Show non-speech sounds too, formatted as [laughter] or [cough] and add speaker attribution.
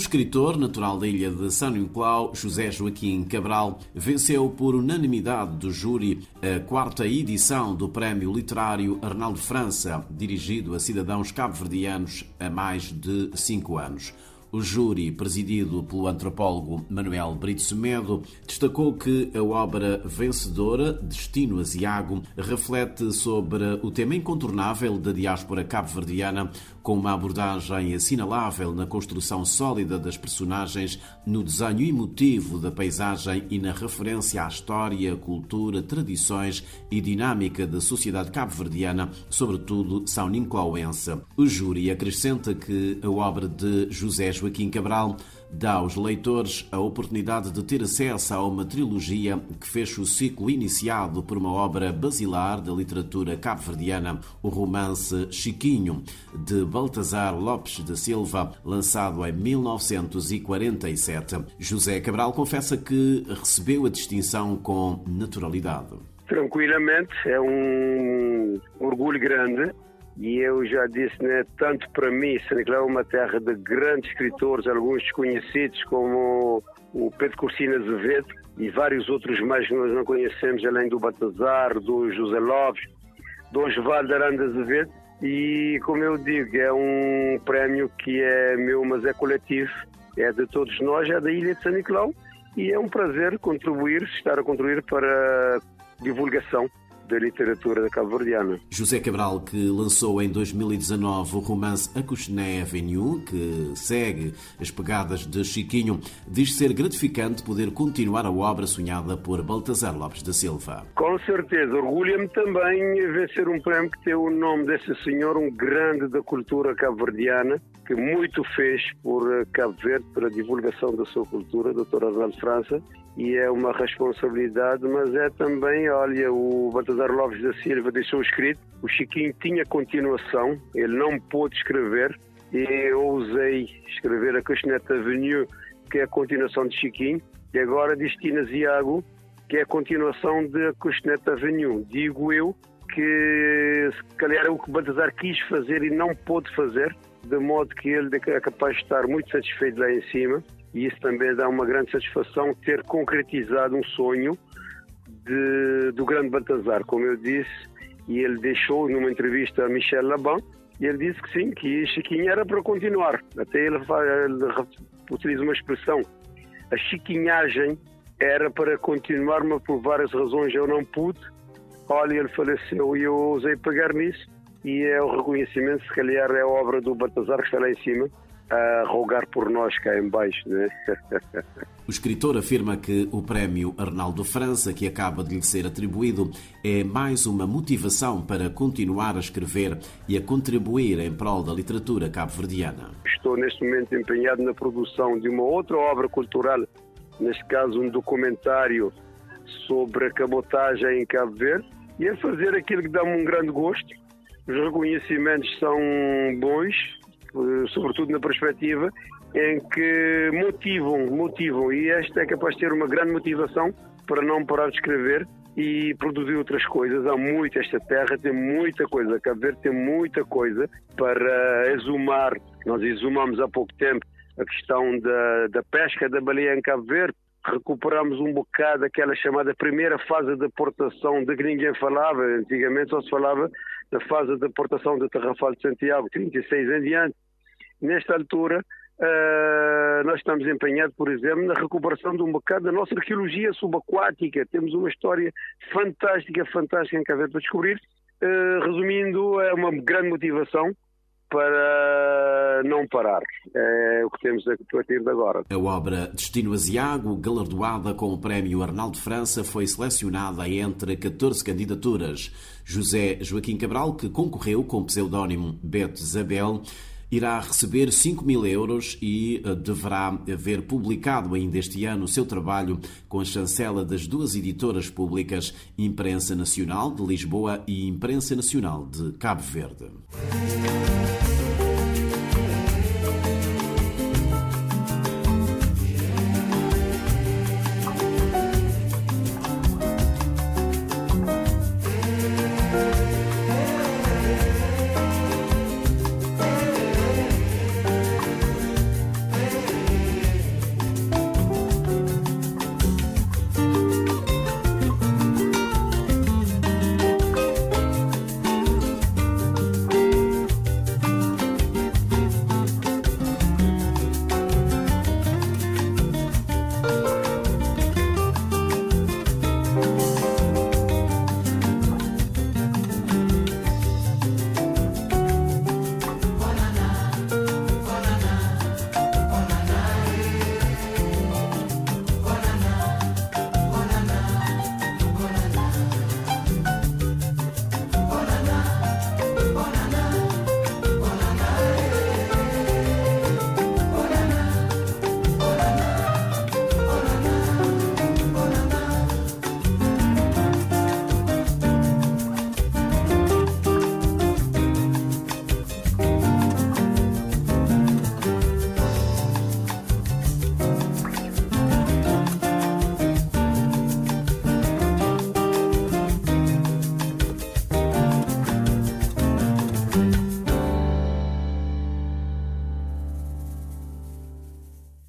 Speaker 1: escritor, natural da ilha de São Nicolau, José Joaquim Cabral, venceu por unanimidade do júri a quarta edição do Prémio Literário Arnaldo França, dirigido a cidadãos cabo-verdianos há mais de cinco anos. O júri, presidido pelo antropólogo Manuel Brito Semedo, destacou que a obra vencedora, Destino Asiago, reflete sobre o tema incontornável da diáspora cabo-verdiana, com uma abordagem assinalável na construção sólida das personagens, no desenho emotivo da paisagem e na referência à história, cultura, tradições e dinâmica da sociedade cabo-verdiana, sobretudo são nincloense. O júri acrescenta que a obra de José Joaquim Cabral dá aos leitores a oportunidade de ter acesso a uma trilogia que fecha o ciclo iniciado por uma obra basilar da literatura cabo-verdiana, o romance Chiquinho, de Baltazar Lopes da Silva, lançado em 1947. José Cabral confessa que recebeu a distinção com naturalidade.
Speaker 2: Tranquilamente, é um orgulho grande e eu já disse, né, tanto para mim, Senegal é uma terra de grandes escritores, alguns desconhecidos, como o Pedro Cursina Azevedo e vários outros mais que nós não conhecemos, além do Batazar, do José Lopes, do Osvaldo Aranda Azevedo. E, como eu digo, é um prémio que é meu, mas é coletivo, é de todos nós, é da Ilha de São Nicolau. E é um prazer contribuir, estar a contribuir para a divulgação da literatura cabo-verdiana.
Speaker 1: José Cabral, que lançou em 2019 o romance A Cuxné Avenue, que segue as pegadas de Chiquinho, diz ser gratificante poder continuar a obra sonhada por Baltazar Lopes da Silva.
Speaker 2: Com certeza, orgulha-me também vencer um prémio que tem o nome desse senhor, um grande da cultura cabo-verdiana, que muito fez por Cabo Verde, pela divulgação da sua cultura, Dr. Osvaldo França, e é uma responsabilidade, mas é também, olha, o Baltazar Lopes da Silva deixou escrito, o Chiquinho tinha continuação, ele não pôde escrever, e eu usei escrever a Castaneta Avenue, que é a continuação de Chiquinho, e agora Destinas Iago, que é a continuação da Castaneta Avenue. Digo eu que se calhar é o que Baltazar quis fazer e não pôde fazer, de modo que ele é capaz de estar muito satisfeito lá em cima e isso também dá uma grande satisfação ter concretizado um sonho de, do grande Baltazar, como eu disse, e ele deixou numa entrevista a Michel Laban, e ele disse que sim, que Chiquinho era para continuar. Até ele, ele utiliza uma expressão, a chiquinhagem era para continuar, mas por várias razões eu não pude. Olha, ele faleceu e eu ousei pegar nisso, e é o reconhecimento, se calhar é a obra do Baltazar que está lá em cima, a rogar por nós cá em baixo. Né? [laughs]
Speaker 1: O escritor afirma que o prémio Arnaldo França, que acaba de lhe ser atribuído, é mais uma motivação para continuar a escrever e a contribuir em prol da literatura cabo-verdiana.
Speaker 2: Estou neste momento empenhado na produção de uma outra obra cultural, neste caso um documentário sobre a cabotagem em Cabo Verde, e a fazer aquilo que dá-me um grande gosto. Os reconhecimentos são bons, sobretudo na perspectiva em que motivam, motivam, e esta é capaz de ter uma grande motivação para não parar de escrever e produzir outras coisas. Há muito, esta terra tem muita coisa, Cabo Verde tem muita coisa para exumar. Nós exumamos há pouco tempo a questão da, da pesca da baleia em Cabo Verde, recuperamos um bocado aquela chamada primeira fase de portação de que ninguém falava. Antigamente só se falava da fase de portação do Terrafal de Santiago, 36 em diante. Nesta altura, uh, nós estamos empenhados, por exemplo, na recuperação de um bocado da nossa arqueologia subaquática. Temos uma história fantástica, fantástica em Cabo para descobrir. Uh, resumindo, é uma grande motivação para não parar. É o que temos a partir de agora.
Speaker 1: A obra Destino Asiago, galardoada com o prémio Arnaldo França, foi selecionada entre 14 candidaturas. José Joaquim Cabral, que concorreu com o pseudónimo Beto Isabel, irá receber 5 mil euros e eh, deverá ver publicado ainda este ano o seu trabalho com a chancela das duas editoras públicas, Imprensa Nacional de Lisboa e Imprensa Nacional de Cabo Verde.